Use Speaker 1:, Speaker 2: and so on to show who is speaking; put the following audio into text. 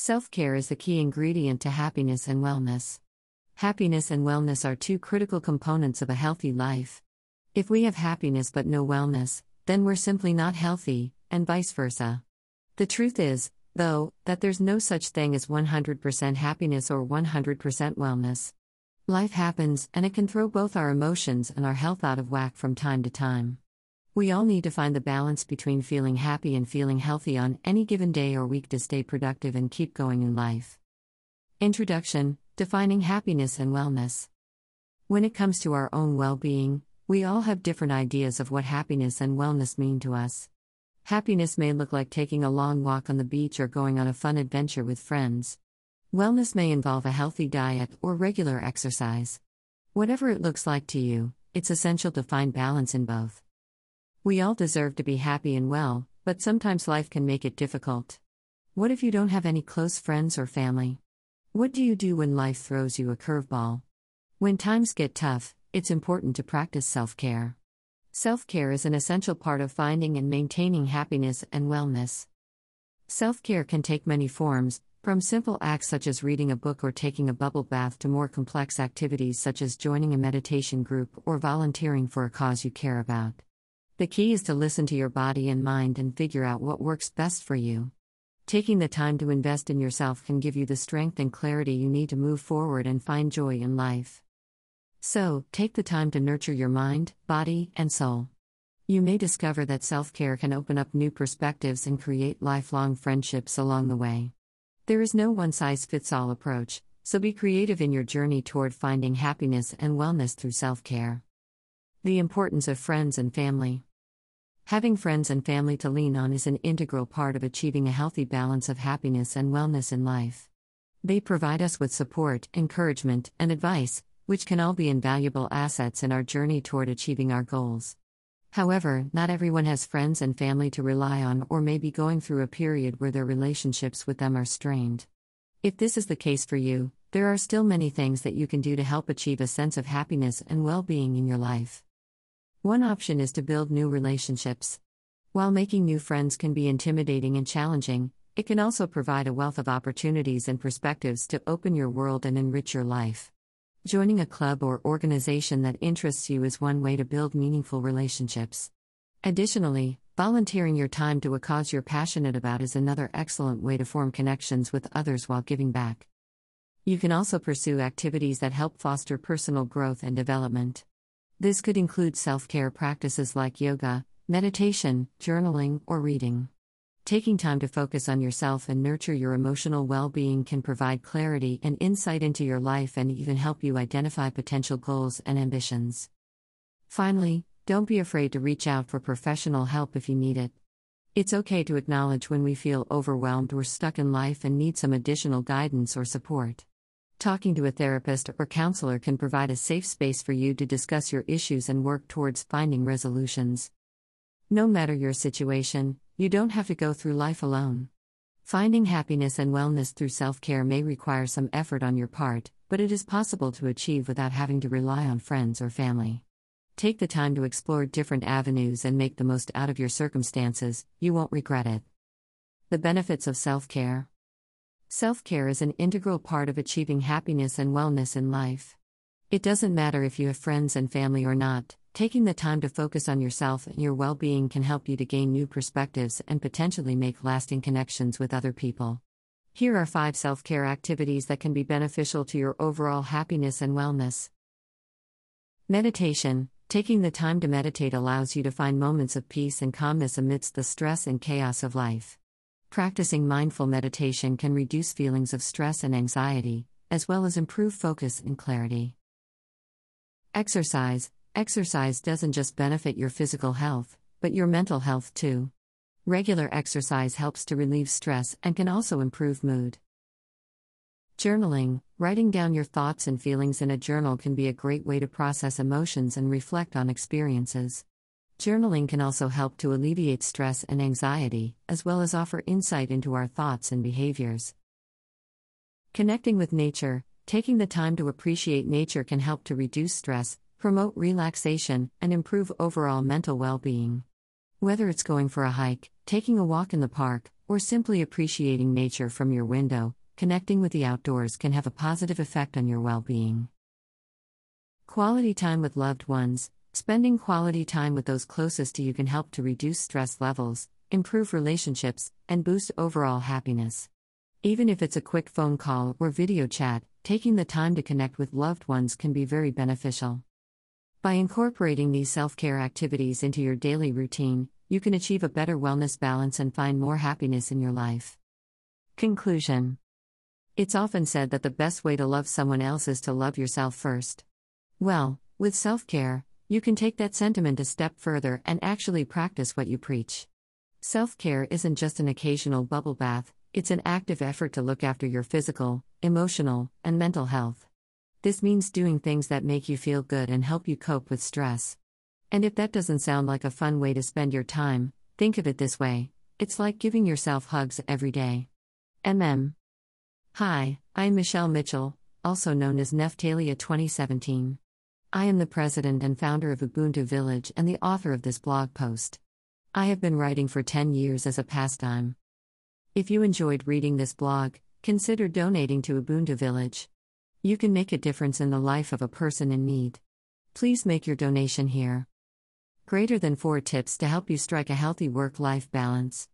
Speaker 1: Self care is the key ingredient to happiness and wellness. Happiness and wellness are two critical components of a healthy life. If we have happiness but no wellness, then we're simply not healthy, and vice versa. The truth is, though, that there's no such thing as 100% happiness or 100% wellness. Life happens, and it can throw both our emotions and our health out of whack from time to time. We all need to find the balance between feeling happy and feeling healthy on any given day or week to stay productive and keep going in life. Introduction Defining Happiness and Wellness. When it comes to our own well being, we all have different ideas of what happiness and wellness mean to us. Happiness may look like taking a long walk on the beach or going on a fun adventure with friends. Wellness may involve a healthy diet or regular exercise. Whatever it looks like to you, it's essential to find balance in both. We all deserve to be happy and well, but sometimes life can make it difficult. What if you don't have any close friends or family? What do you do when life throws you a curveball? When times get tough, it's important to practice self care. Self care is an essential part of finding and maintaining happiness and wellness. Self care can take many forms, from simple acts such as reading a book or taking a bubble bath to more complex activities such as joining a meditation group or volunteering for a cause you care about. The key is to listen to your body and mind and figure out what works best for you. Taking the time to invest in yourself can give you the strength and clarity you need to move forward and find joy in life. So, take the time to nurture your mind, body, and soul. You may discover that self care can open up new perspectives and create lifelong friendships along the way. There is no one size fits all approach, so be creative in your journey toward finding happiness and wellness through self care. The importance of friends and family. Having friends and family to lean on is an integral part of achieving a healthy balance of happiness and wellness in life. They provide us with support, encouragement, and advice, which can all be invaluable assets in our journey toward achieving our goals. However, not everyone has friends and family to rely on or may be going through a period where their relationships with them are strained. If this is the case for you, there are still many things that you can do to help achieve a sense of happiness and well being in your life. One option is to build new relationships. While making new friends can be intimidating and challenging, it can also provide a wealth of opportunities and perspectives to open your world and enrich your life. Joining a club or organization that interests you is one way to build meaningful relationships. Additionally, volunteering your time to a cause you're passionate about is another excellent way to form connections with others while giving back. You can also pursue activities that help foster personal growth and development. This could include self care practices like yoga, meditation, journaling, or reading. Taking time to focus on yourself and nurture your emotional well being can provide clarity and insight into your life and even help you identify potential goals and ambitions. Finally, don't be afraid to reach out for professional help if you need it. It's okay to acknowledge when we feel overwhelmed or stuck in life and need some additional guidance or support. Talking to a therapist or counselor can provide a safe space for you to discuss your issues and work towards finding resolutions. No matter your situation, you don't have to go through life alone. Finding happiness and wellness through self care may require some effort on your part, but it is possible to achieve without having to rely on friends or family. Take the time to explore different avenues and make the most out of your circumstances, you won't regret it. The benefits of self care. Self care is an integral part of achieving happiness and wellness in life. It doesn't matter if you have friends and family or not, taking the time to focus on yourself and your well being can help you to gain new perspectives and potentially make lasting connections with other people. Here are five self care activities that can be beneficial to your overall happiness and wellness. Meditation Taking the time to meditate allows you to find moments of peace and calmness amidst the stress and chaos of life. Practicing mindful meditation can reduce feelings of stress and anxiety, as well as improve focus and clarity. Exercise Exercise doesn't just benefit your physical health, but your mental health too. Regular exercise helps to relieve stress and can also improve mood. Journaling Writing down your thoughts and feelings in a journal can be a great way to process emotions and reflect on experiences. Journaling can also help to alleviate stress and anxiety, as well as offer insight into our thoughts and behaviors. Connecting with nature, taking the time to appreciate nature can help to reduce stress, promote relaxation, and improve overall mental well being. Whether it's going for a hike, taking a walk in the park, or simply appreciating nature from your window, connecting with the outdoors can have a positive effect on your well being. Quality time with loved ones. Spending quality time with those closest to you can help to reduce stress levels, improve relationships, and boost overall happiness. Even if it's a quick phone call or video chat, taking the time to connect with loved ones can be very beneficial. By incorporating these self care activities into your daily routine, you can achieve a better wellness balance and find more happiness in your life. Conclusion It's often said that the best way to love someone else is to love yourself first. Well, with self care, you can take that sentiment a step further and actually practice what you preach. Self care isn't just an occasional bubble bath, it's an active effort to look after your physical, emotional, and mental health. This means doing things that make you feel good and help you cope with stress. And if that doesn't sound like a fun way to spend your time, think of it this way it's like giving yourself hugs every day. MM. Hi, I'm Michele Mitchell, also known as Neftalia 2017. I am the president and founder of Ubuntu Village and the author of this blog post. I have been writing for 10 years as a pastime. If you enjoyed reading this blog, consider donating to Ubuntu Village. You can make a difference in the life of a person in need. Please make your donation here. Greater than 4 tips to help you strike a healthy work life balance.